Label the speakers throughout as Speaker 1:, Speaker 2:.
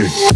Speaker 1: Peace.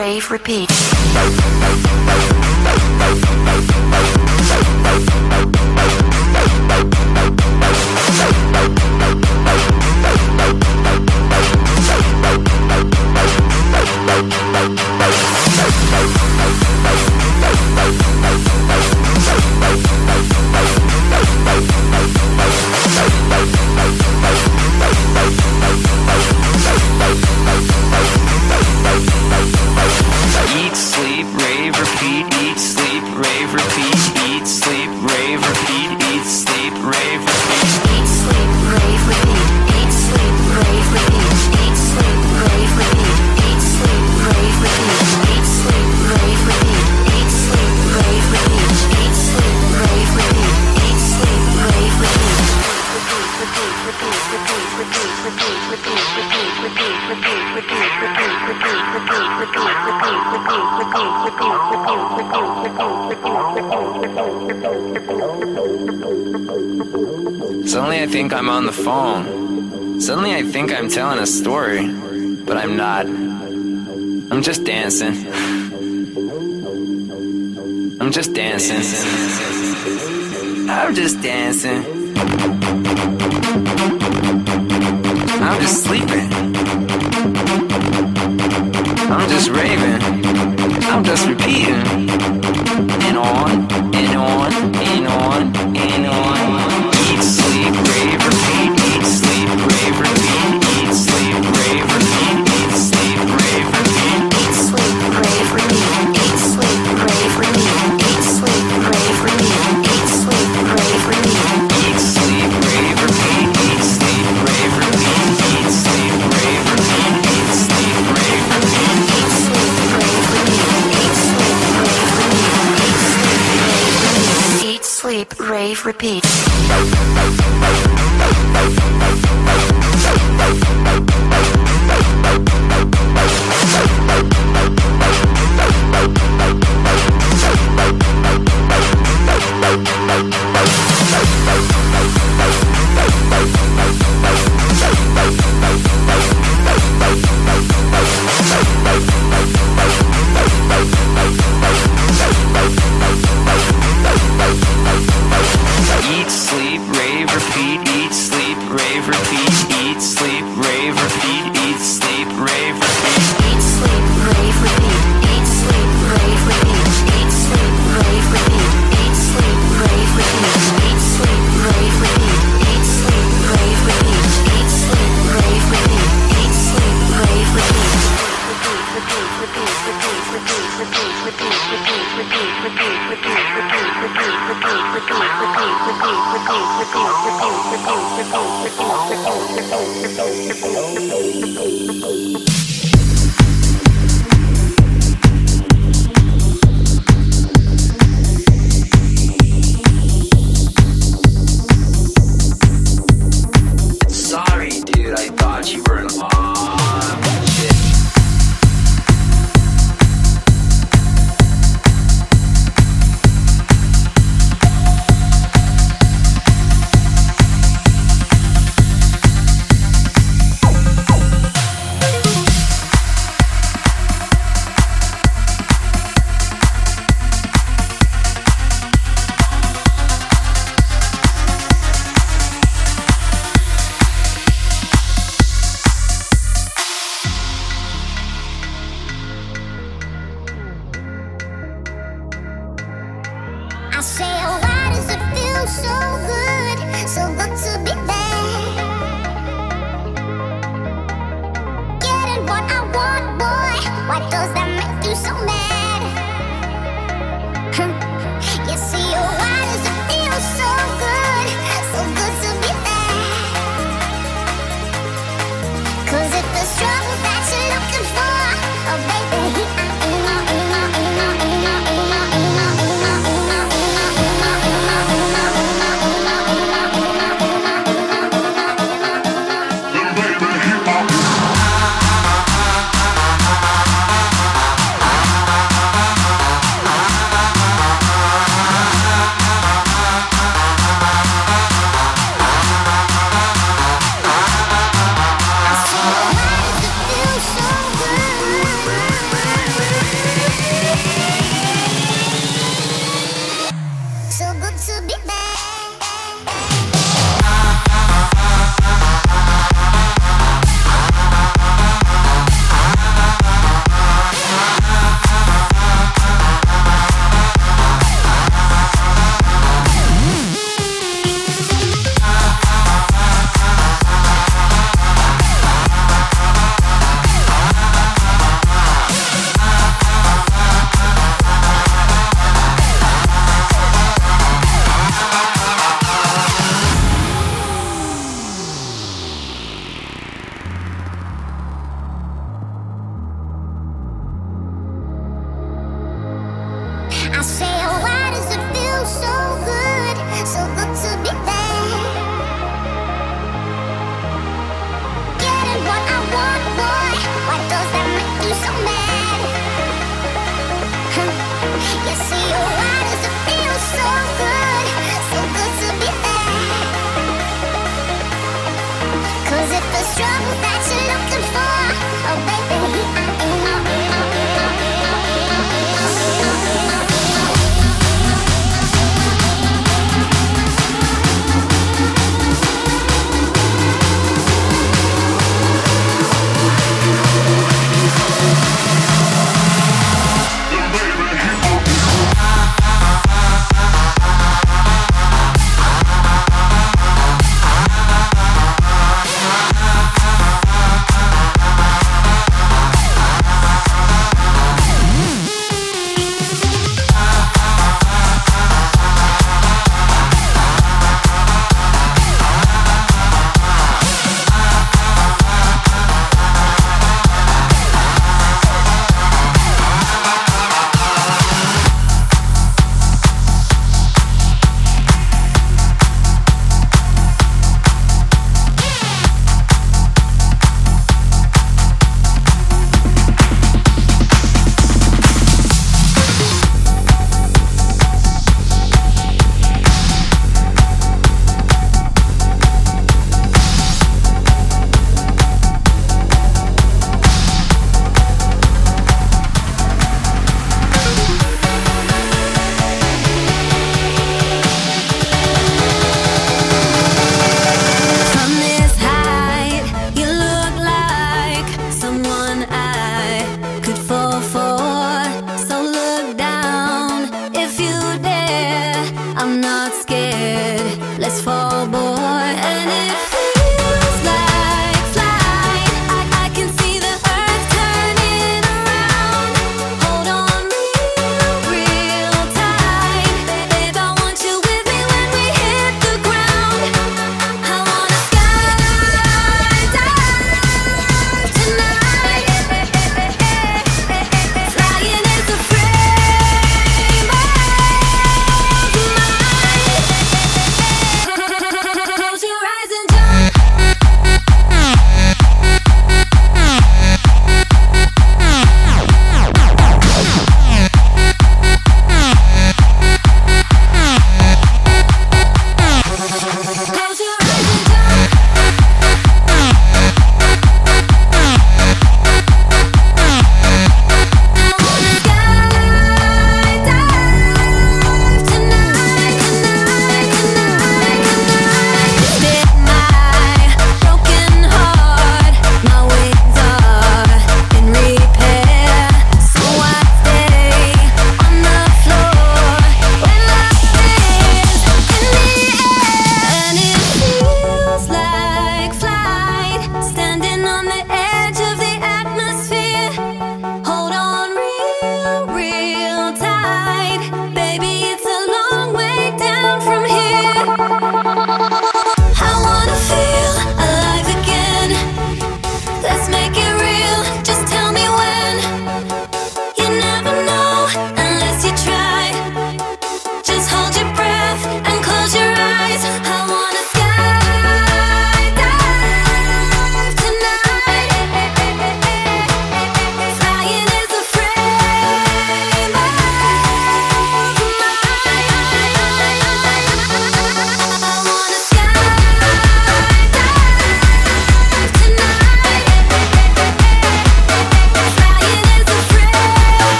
Speaker 1: Crave Repeat. Sleeping. Repeat, repeat, repeat, repeat,
Speaker 2: repeat,
Speaker 3: Tonight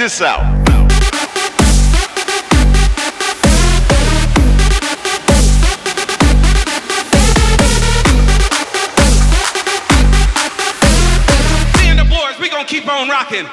Speaker 4: this out.
Speaker 5: Damn the boys, we gonna keep on rocking.